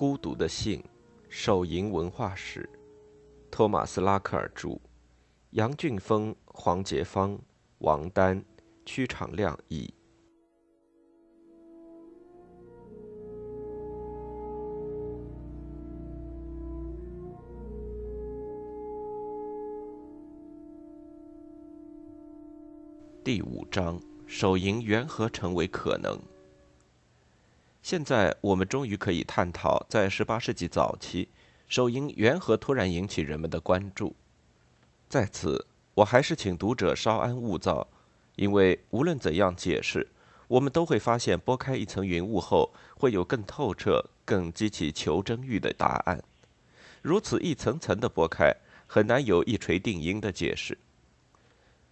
孤独的信，手淫文化史，托马斯·拉克尔著，杨俊峰、黄杰芳、王丹、屈长亮译。第五章：手淫缘何成为可能？现在我们终于可以探讨，在18世纪早期，手淫缘何突然引起人们的关注。在此，我还是请读者稍安勿躁，因为无论怎样解释，我们都会发现，拨开一层云雾后，会有更透彻、更激起求真欲的答案。如此一层层的拨开，很难有一锤定音的解释。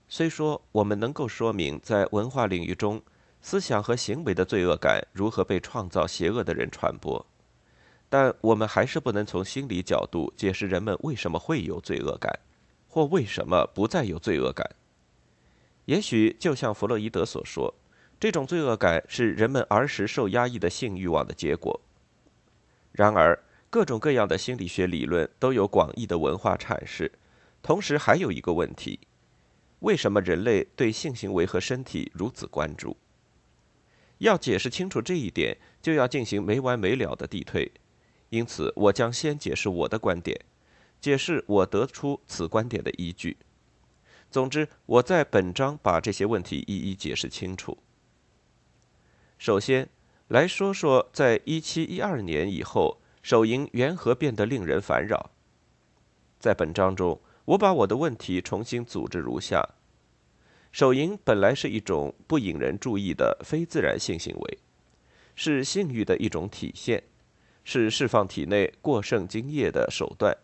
虽说我们能够说明，在文化领域中，思想和行为的罪恶感如何被创造邪恶的人传播？但我们还是不能从心理角度解释人们为什么会有罪恶感，或为什么不再有罪恶感。也许就像弗洛伊德所说，这种罪恶感是人们儿时受压抑的性欲望的结果。然而，各种各样的心理学理论都有广义的文化阐释。同时，还有一个问题：为什么人类对性行为和身体如此关注？要解释清楚这一点，就要进行没完没了的递推。因此，我将先解释我的观点，解释我得出此观点的依据。总之，我在本章把这些问题一一解释清楚。首先，来说说在一七一二年以后，手淫缘何变得令人烦扰。在本章中，我把我的问题重新组织如下。手淫本来是一种不引人注意的非自然性行为，是性欲的一种体现，是释放体内过剩精液的手段，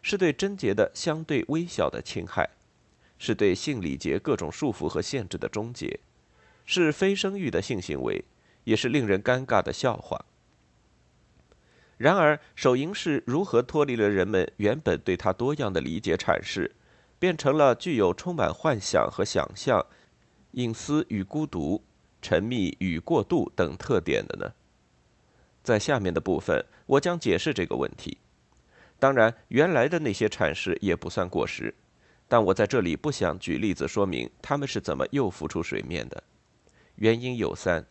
是对贞洁的相对微小的侵害，是对性礼节各种束缚和限制的终结，是非生育的性行为，也是令人尴尬的笑话。然而，手淫是如何脱离了人们原本对它多样的理解阐释？变成了具有充满幻想和想象、隐私与孤独、沉迷与过度等特点的呢？在下面的部分，我将解释这个问题。当然，原来的那些阐释也不算过时，但我在这里不想举例子说明他们是怎么又浮出水面的。原因有三。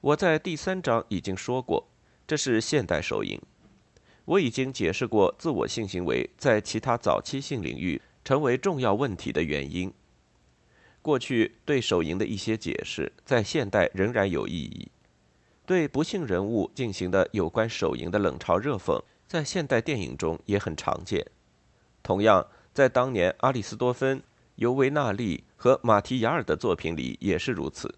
我在第三章已经说过，这是现代手淫。我已经解释过自我性行为在其他早期性领域。成为重要问题的原因。过去对手淫的一些解释，在现代仍然有意义。对不幸人物进行的有关手淫的冷嘲热讽，在现代电影中也很常见。同样，在当年阿里斯多芬、尤维纳利和马提亚尔的作品里也是如此。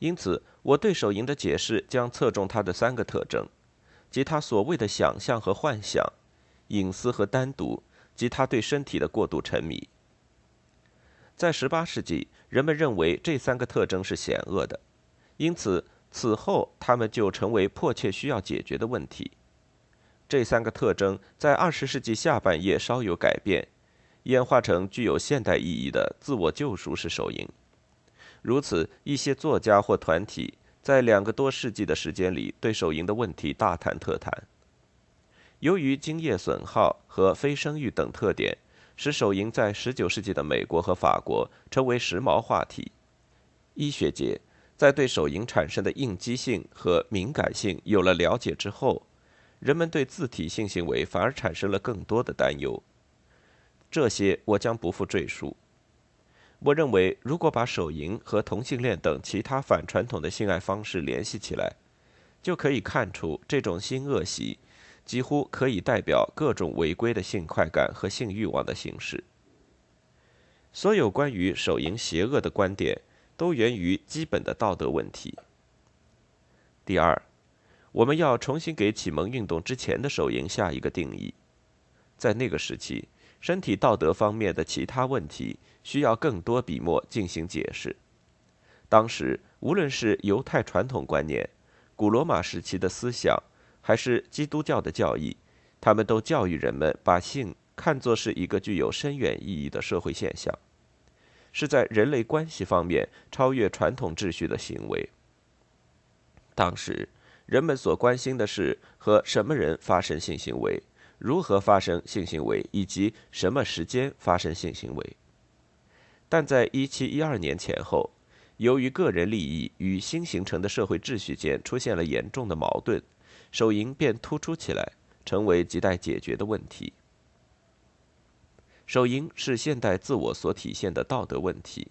因此，我对手淫的解释将侧重它的三个特征，即它所谓的想象和幻想、隐私和单独。及他对身体的过度沉迷。在18世纪，人们认为这三个特征是险恶的，因此此后他们就成为迫切需要解决的问题。这三个特征在20世纪下半叶稍有改变，演化成具有现代意义的自我救赎式手淫。如此，一些作家或团体在两个多世纪的时间里对手淫的问题大谈特谈。由于精液损耗和非生育等特点，使手淫在19世纪的美国和法国成为时髦话题。医学界在对手淫产生的应激性和敏感性有了了解之后，人们对自体性行为反而产生了更多的担忧。这些我将不复赘述。我认为，如果把手淫和同性恋等其他反传统的性爱方式联系起来，就可以看出这种新恶习。几乎可以代表各种违规的性快感和性欲望的形式。所有关于手淫邪恶的观点，都源于基本的道德问题。第二，我们要重新给启蒙运动之前的手淫下一个定义。在那个时期，身体道德方面的其他问题需要更多笔墨进行解释。当时，无论是犹太传统观念、古罗马时期的思想。还是基督教的教义，他们都教育人们把性看作是一个具有深远意义的社会现象，是在人类关系方面超越传统秩序的行为。当时，人们所关心的是和什么人发生性行为，如何发生性行为，以及什么时间发生性行为。但在一七一二年前后，由于个人利益与新形成的社会秩序间出现了严重的矛盾，手淫便突出起来，成为亟待解决的问题。手淫是现代自我所体现的道德问题，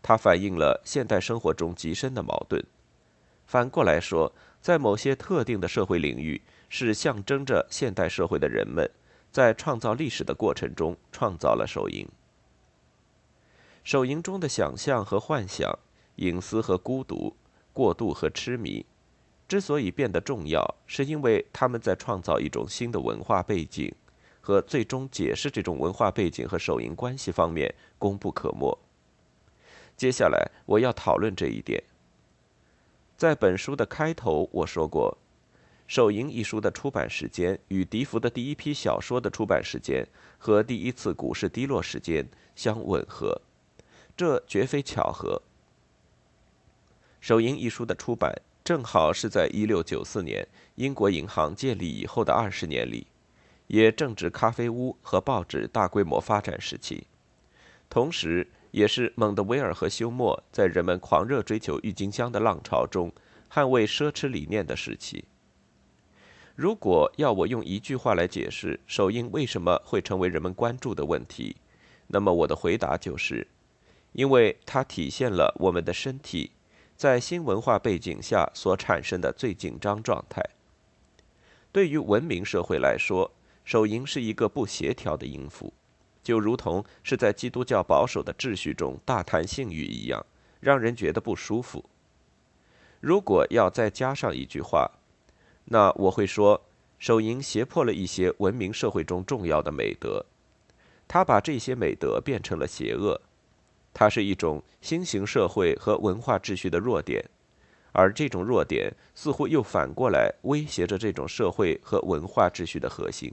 它反映了现代生活中极深的矛盾。反过来说，在某些特定的社会领域，是象征着现代社会的人们在创造历史的过程中创造了手淫。手淫中的想象和幻想、隐私和孤独、过度和痴迷，之所以变得重要，是因为他们在创造一种新的文化背景。和最终解释这种文化背景和手淫关系方面功不可没。接下来我要讨论这一点。在本书的开头我说过，《手淫》一书的出版时间与笛福的第一批小说的出版时间和第一次股市低落时间相吻合，这绝非巧合。《手淫》一书的出版正好是在1694年英国银行建立以后的二十年里。也正值咖啡屋和报纸大规模发展时期，同时也是蒙德维尔和休谟在人们狂热追求郁金香的浪潮中捍卫奢侈理念的时期。如果要我用一句话来解释手印为什么会成为人们关注的问题，那么我的回答就是：因为它体现了我们的身体在新文化背景下所产生的最紧张状态。对于文明社会来说，手淫是一个不协调的音符，就如同是在基督教保守的秩序中大谈性欲一样，让人觉得不舒服。如果要再加上一句话，那我会说，手淫胁迫了一些文明社会中重要的美德，它把这些美德变成了邪恶，它是一种新型社会和文化秩序的弱点，而这种弱点似乎又反过来威胁着这种社会和文化秩序的核心。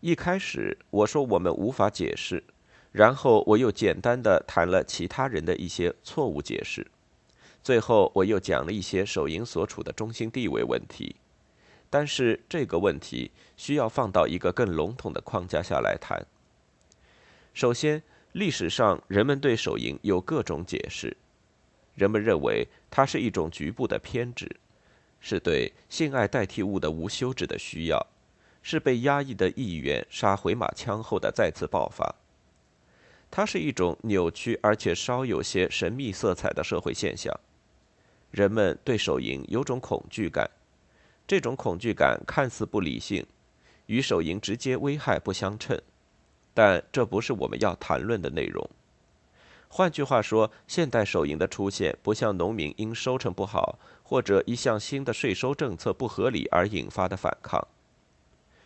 一开始我说我们无法解释，然后我又简单的谈了其他人的一些错误解释，最后我又讲了一些手淫所处的中心地位问题。但是这个问题需要放到一个更笼统的框架下来谈。首先，历史上人们对手淫有各种解释，人们认为它是一种局部的偏执，是对性爱代替物的无休止的需要。是被压抑的意愿杀回马枪后的再次爆发。它是一种扭曲而且稍有些神秘色彩的社会现象。人们对手淫有种恐惧感，这种恐惧感看似不理性，与手淫直接危害不相称。但这不是我们要谈论的内容。换句话说，现代手淫的出现不像农民因收成不好或者一项新的税收政策不合理而引发的反抗。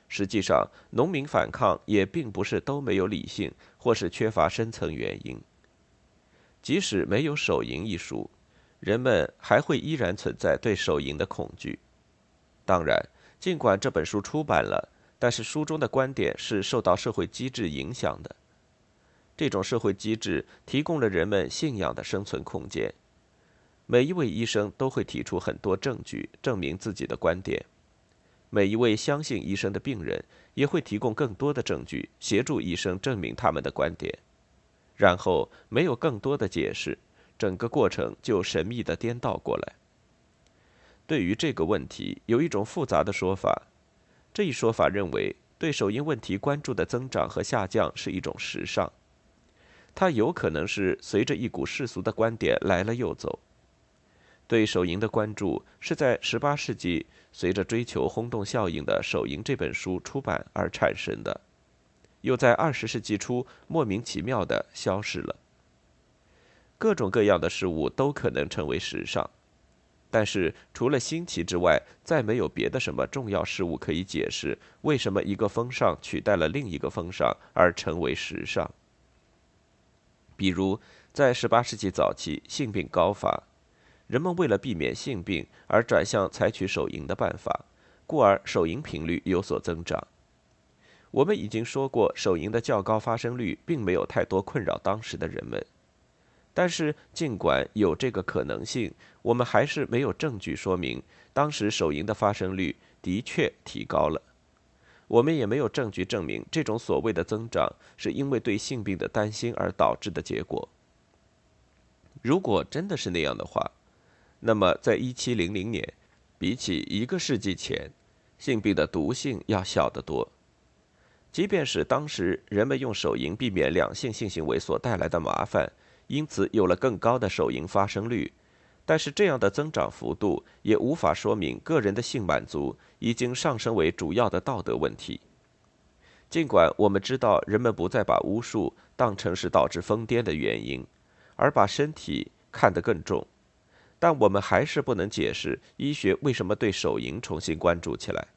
实际上，农民反抗也并不是都没有理性，或是缺乏深层原因。即使没有手淫一书，人们还会依然存在对手淫的恐惧。当然，尽管这本书出版了，但是书中的观点是受到社会机制影响的。这种社会机制提供了人们信仰的生存空间。每一位医生都会提出很多证据证明自己的观点。每一位相信医生的病人也会提供更多的证据，协助医生证明他们的观点。然后没有更多的解释，整个过程就神秘的颠倒过来。对于这个问题，有一种复杂的说法。这一说法认为，对手淫问题关注的增长和下降是一种时尚，它有可能是随着一股世俗的观点来了又走。对手淫的关注是在18世纪随着追求轰动效应的《手淫》这本书出版而产生的，又在20世纪初莫名其妙的消失了。各种各样的事物都可能成为时尚，但是除了新奇之外，再没有别的什么重要事物可以解释为什么一个风尚取代了另一个风尚而成为时尚。比如，在18世纪早期，性病高发。人们为了避免性病而转向采取手淫的办法，故而手淫频率有所增长。我们已经说过，手淫的较高发生率并没有太多困扰当时的人们。但是，尽管有这个可能性，我们还是没有证据说明当时手淫的发生率的确提高了。我们也没有证据证明这种所谓的增长是因为对性病的担心而导致的结果。如果真的是那样的话，那么在1700年，比起一个世纪前，性病的毒性要小得多。即便是当时人们用手淫避免两性性行为所带来的麻烦。因此，有了更高的手淫发生率，但是这样的增长幅度也无法说明个人的性满足已经上升为主要的道德问题。尽管我们知道人们不再把巫术当成是导致疯癫的原因，而把身体看得更重，但我们还是不能解释医学为什么对手淫重新关注起来。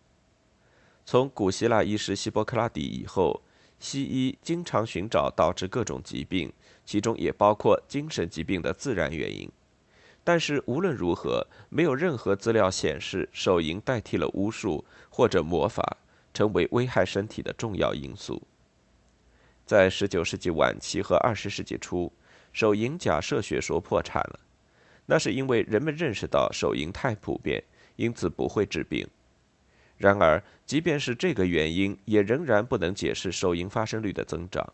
从古希腊医师希波克拉底以后。西医经常寻找导致各种疾病，其中也包括精神疾病的自然原因。但是无论如何，没有任何资料显示手淫代替了巫术或者魔法，成为危害身体的重要因素。在19世纪晚期和20世纪初，手淫假设学说破产了，那是因为人们认识到手淫太普遍，因此不会治病。然而，即便是这个原因，也仍然不能解释手淫发生率的增长。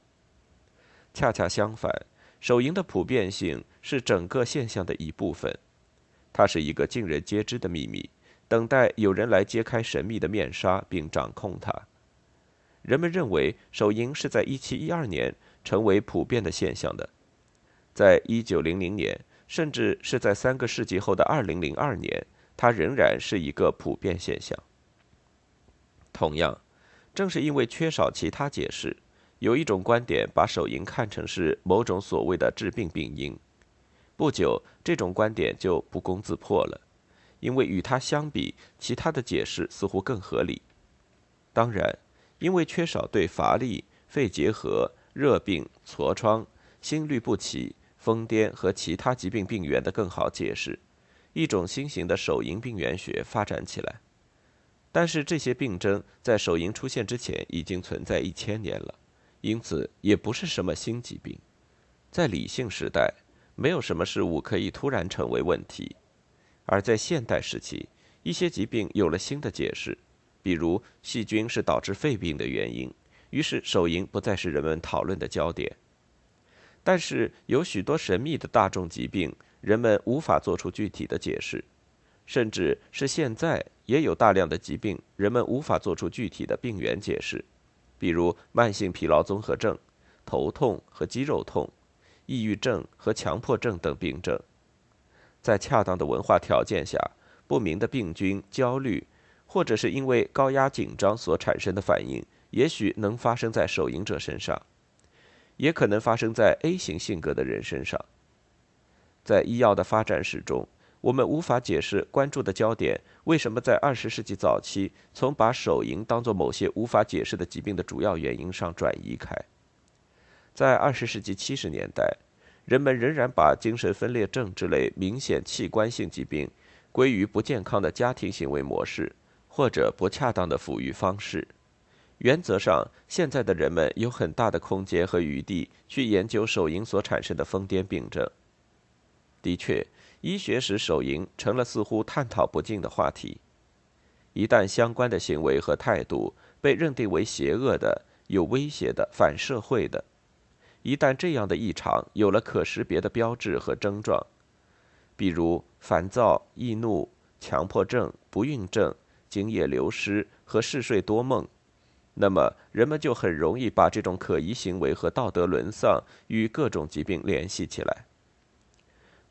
恰恰相反，手淫的普遍性是整个现象的一部分，它是一个尽人皆知的秘密，等待有人来揭开神秘的面纱并掌控它。人们认为手淫是在1712年成为普遍的现象的，在1900年，甚至是在三个世纪后的2002年，它仍然是一个普遍现象。同样，正是因为缺少其他解释，有一种观点把手淫看成是某种所谓的致病病因。不久，这种观点就不攻自破了，因为与它相比，其他的解释似乎更合理。当然，因为缺少对乏力、肺结核、热病、痤疮、心律不齐、疯癫和其他疾病病源的更好解释，一种新型的手淫病原学发展起来。但是这些病症在手淫出现之前已经存在一千年了，因此也不是什么新疾病。在理性时代，没有什么事物可以突然成为问题；而在现代时期，一些疾病有了新的解释，比如细菌是导致肺病的原因，于是手淫不再是人们讨论的焦点。但是有许多神秘的大众疾病，人们无法做出具体的解释。甚至是现在也有大量的疾病，人们无法做出具体的病源解释，比如慢性疲劳综合症、头痛和肌肉痛、抑郁症和强迫症等病症。在恰当的文化条件下，不明的病菌、焦虑，或者是因为高压紧张所产生的反应，也许能发生在手淫者身上，也可能发生在 A 型性格的人身上。在医药的发展史中。我们无法解释关注的焦点为什么在二十世纪早期从把手淫当作某些无法解释的疾病的主要原因上转移开。在二十世纪七十年代，人们仍然把精神分裂症之类明显器官性疾病归于不健康的家庭行为模式或者不恰当的抚育方式。原则上，现在的人们有很大的空间和余地去研究手淫所产生的疯癫病症。的确。医学史手淫成了似乎探讨不尽的话题。一旦相关的行为和态度被认定为邪恶的、有威胁的、反社会的，一旦这样的异常有了可识别的标志和症状，比如烦躁、易怒、强迫症、不孕症、精液流失和嗜睡多梦，那么人们就很容易把这种可疑行为和道德沦丧与各种疾病联系起来。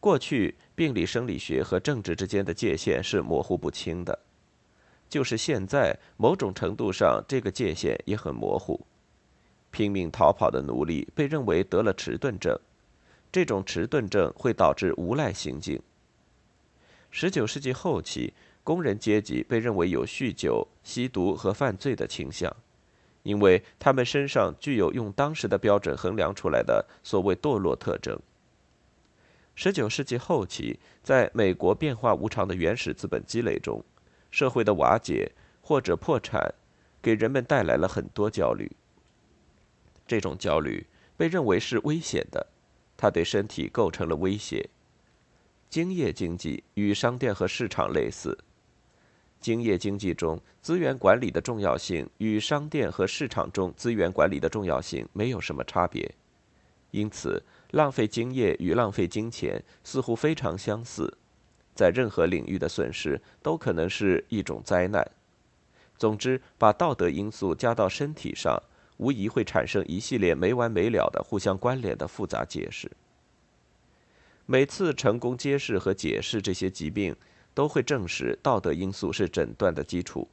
过去，病理生理学和政治之间的界限是模糊不清的，就是现在，某种程度上，这个界限也很模糊。拼命逃跑的奴隶被认为得了迟钝症，这种迟钝症会导致无赖行径。十九世纪后期，工人阶级被认为有酗酒、吸毒和犯罪的倾向，因为他们身上具有用当时的标准衡量出来的所谓堕落特征。十九世纪后期，在美国变化无常的原始资本积累中，社会的瓦解或者破产，给人们带来了很多焦虑。这种焦虑被认为是危险的，它对身体构成了威胁。经业经济与商店和市场类似，经业经济中资源管理的重要性与商店和市场中资源管理的重要性没有什么差别，因此浪费精液与浪费金钱似乎非常相似，在任何领域的损失都可能是一种灾难。总之，把道德因素加到身体上，无疑会产生一系列没完没了的互相关联的复杂解释。每次成功揭示和解释这些疾病，都会证实道德因素是诊断的基础。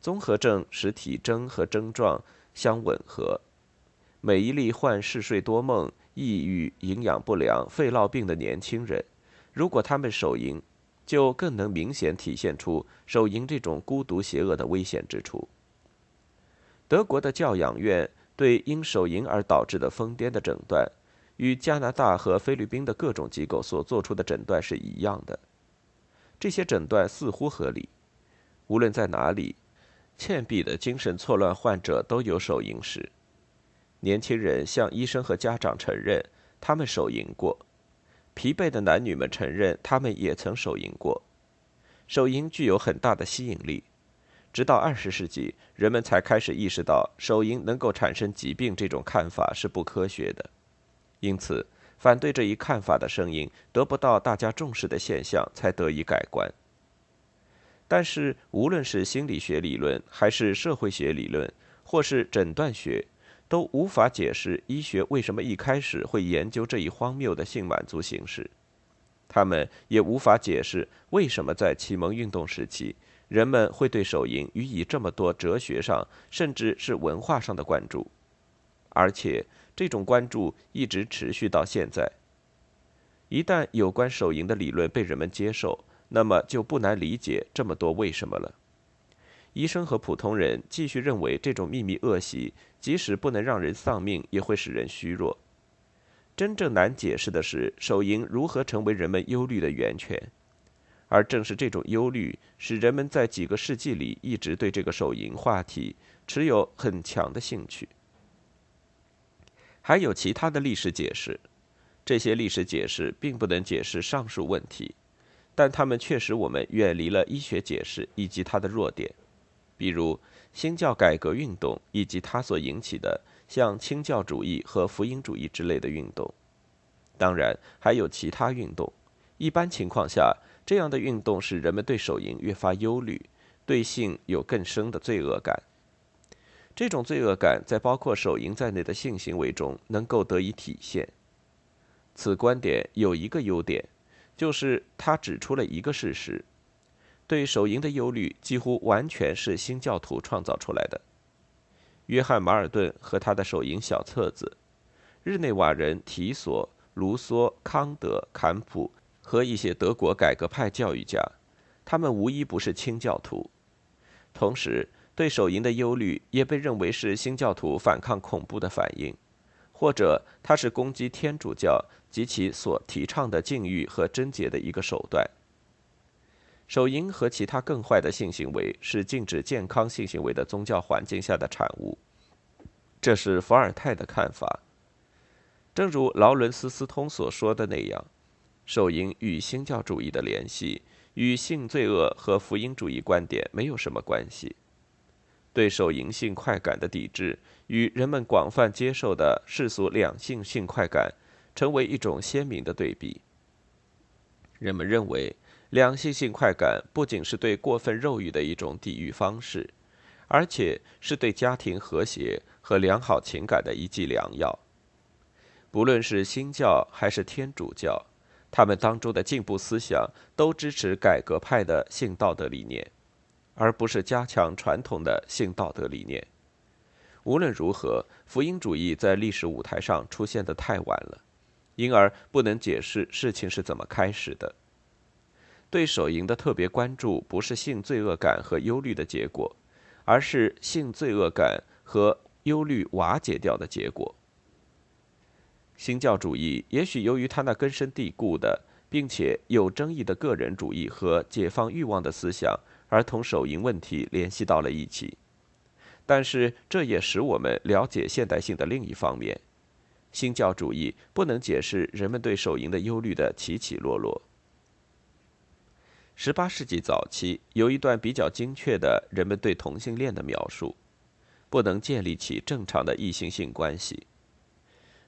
综合症使体征和症状相吻合。每一例患嗜睡多梦、抑郁、营养不良、肺痨病的年轻人，如果他们手淫，就更能明显体现出手淫这种孤独邪恶的危险之处。德国的教养院对因手淫而导致的疯癫的诊断，与加拿大和菲律宾的各种机构所做出的诊断是一样的。这些诊断似乎合理。无论在哪里，倩碧的精神错乱患者都有手淫史。年轻人向医生和家长承认他们手淫过。疲惫的男女们承认，他们也曾手淫过。手淫具有很大的吸引力。直到二十世纪，人们才开始意识到手淫能够产生疾病这种看法是不科学的。因此，反对这一看法的声音得不到大家重视的现象才得以改观。但是，无论是心理学理论，还是社会学理论，或是诊断学，都无法解释医学为什么一开始会研究这一荒谬的性满足形式，他们也无法解释为什么在启蒙运动时期，人们会对手淫予以这么多哲学上甚至是文化上的关注，而且这种关注一直持续到现在。一旦有关手淫的理论被人们接受，那么就不难理解这么多为什么了。医生和普通人继续认为，这种秘密恶习即使不能让人丧命，也会使人虚弱。真正难解释的是，手淫如何成为人们忧虑的源泉，而正是这种忧虑，使人们在几个世纪里一直对这个手淫话题持有很强的兴趣。还有其他的历史解释，这些历史解释并不能解释上述问题，但它们却使我们远离了医学解释以及它的弱点。比如新教改革运动以及它所引起的像清教主义和福音主义之类的运动，当然还有其他运动。一般情况下，这样的运动使人们对手淫越发忧虑，对性有更深的罪恶感。这种罪恶感在包括手淫在内的性行为中能够得以体现。此观点有一个优点，就是它指出了一个事实。对手淫的忧虑几乎完全是新教徒创造出来的。约翰·马尔顿和他的手淫小册子，日内瓦人提索、卢梭、康德、坎普和一些德国改革派教育家，他们无一不是清教徒。同时，对手淫的忧虑也被认为是新教徒反抗恐怖的反应，或者它是攻击天主教及其所提倡的禁欲和贞洁的一个手段。手淫和其他更坏的性行为是禁止健康性行为的宗教环境下的产物，这是伏尔泰的看法。正如劳伦斯·斯通所说的那样，手淫与新教主义的联系与性罪恶和福音主义观点没有什么关系。对手淫性快感的抵制与人们广泛接受的世俗两性性快感成为一种鲜明的对比。人们认为。两性性快感不仅是对过分肉欲的一种抵御方式，而且是对家庭和谐和良好情感的一剂良药。不论是新教还是天主教，他们当中的进步思想都支持改革派的性道德理念，而不是加强传统的性道德理念。无论如何，福音主义在历史舞台上出现的太晚了，因而不能解释事情是怎么开始的。对手淫的特别关注，不是性罪恶感和忧虑的结果，而是性罪恶感和忧虑瓦解掉的结果。新教主义也许由于他那根深蒂固的并且有争议的个人主义和解放欲望的思想，而同手淫问题联系到了一起。但是，这也使我们了解现代性的另一方面，新教主义不能解释人们对手淫的忧虑的起起落落。十八世纪早期有一段比较精确的人们对同性恋的描述，不能建立起正常的异性性关系。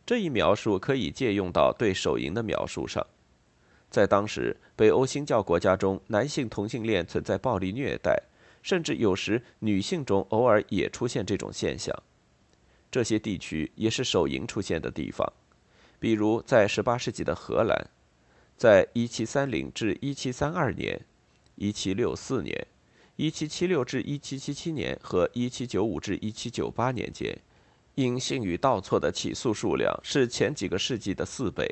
这一描述可以借用到对手淫的描述上。在当时，北欧新教国家中，男性同性恋存在暴力虐待，甚至有时女性中偶尔也出现这种现象。这些地区也是手淫出现的地方，比如在18世纪的荷兰，在1730至1732年、1764年、1776至1777年和1795至1798年间，因性欲倒错的起诉数量是前几个世纪的四倍。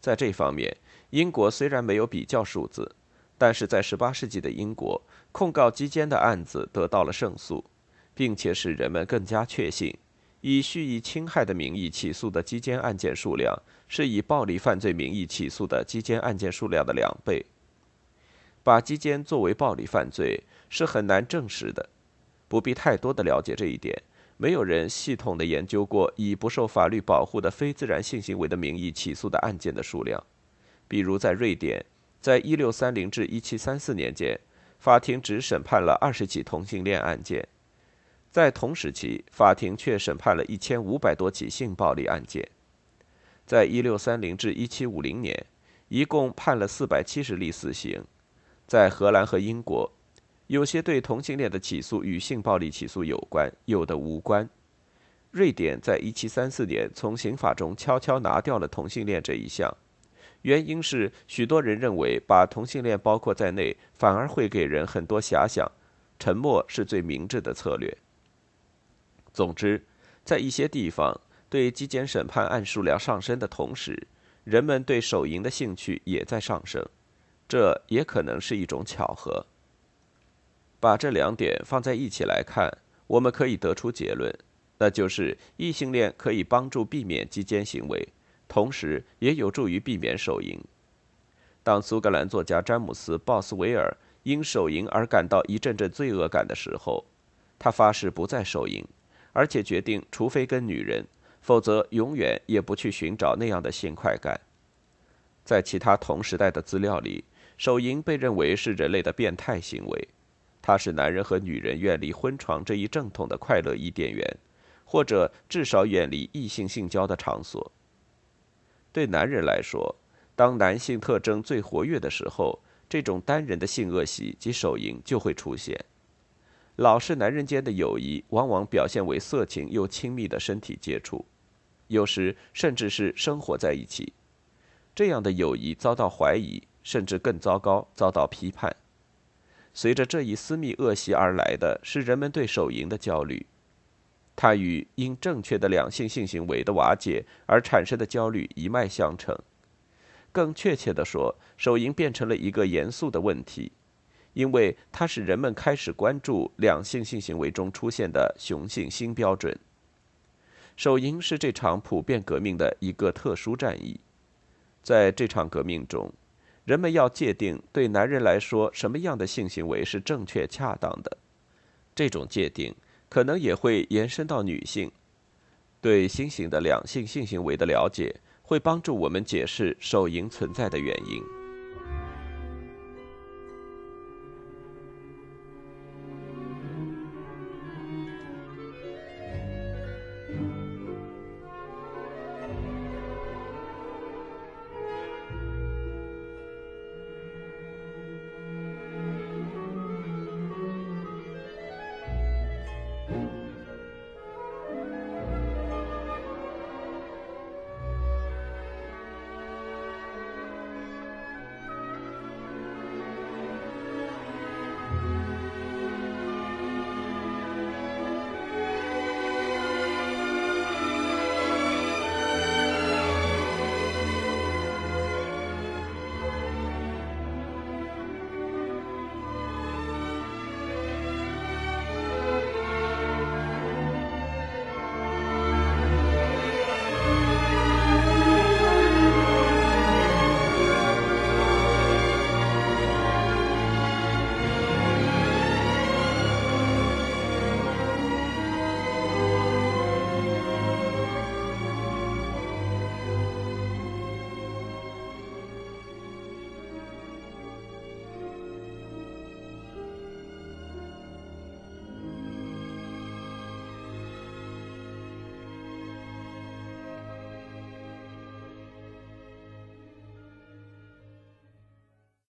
在这方面，英国虽然没有比较数字，但是在18世纪的英国，控告基奸的案子得到了胜诉，并且使人们更加确信，以蓄意侵害的名义起诉的基奸案件数量是以暴力犯罪名义起诉的基奸案件数量的两倍。把基奸作为暴力犯罪是很难证实的，不必太多的了解这一点。没有人系统的研究过以不受法律保护的非自然性行为的名义起诉的案件的数量。比如在瑞典，在一六三零至一七三四年间，法庭只审判了二十起同性恋案件；在同时期，法庭却审判了一千五百多起性暴力案件。在一六三零至一七五零年，一共判了四百七十例死刑。在荷兰和英国，有些对同性恋的起诉与性暴力起诉有关，有的无关。瑞典在一七三四年从刑法中悄悄拿掉了同性恋这一项。原因是许多人认为把同性恋包括在内，反而会给人很多遐想。沉默是最明智的策略。总之，在一些地方，对基检审判案数量上升的同时，人们对手淫的兴趣也在上升。这也可能是一种巧合。把这两点放在一起来看，我们可以得出结论，那就是异性恋可以帮助避免基奸行为。同时，也有助于避免手淫。当苏格兰作家詹姆斯·鲍斯维尔因手淫而感到一阵阵罪恶感的时候，他发誓不再手淫，而且决定，除非跟女人，否则永远也不去寻找那样的性快感。在其他同时代的资料里，手淫被认为是人类的变态行为，它是男人和女人远离婚床这一正统的快乐伊甸园，或者至少远离异性性交的场所。对男人来说，当男性特征最活跃的时候，这种单人的性恶习及手淫就会出现。老式男人间的友谊往往表现为色情又亲密的身体接触，有时甚至是生活在一起。这样的友谊遭到怀疑，甚至更糟糕，遭到批判。随着这一私密恶习而来的是人们对手淫的焦虑。它与因正确的两性性行为的瓦解而产生的焦虑一脉相承。更确切地说，手淫变成了一个严肃的问题，因为它使人们开始关注两性性行为中出现的雄性新标准。手淫是这场普遍革命的一个特殊战役，在这场革命中，人们要界定对男人来说什么样的性行为是正确恰当的，这种界定。可能也会延伸到女性。对新型的两性性行为的了解，会帮助我们解释手淫存在的原因。